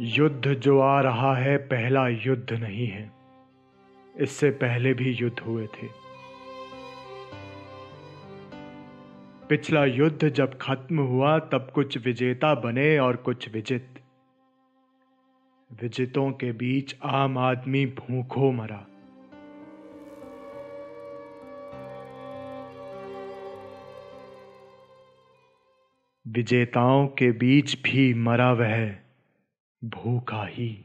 युद्ध जो आ रहा है, पहला युद्ध नहीं है। इससे पहले भी युद्ध हुए थे। पिछला युद्ध जब खत्म हुआ, तब कुछ विजेता बने और कुछ विजित। विजितों के बीच आम आदमी भूखों मरा। विजेताओं के बीच भी मरा वह। भूखा ही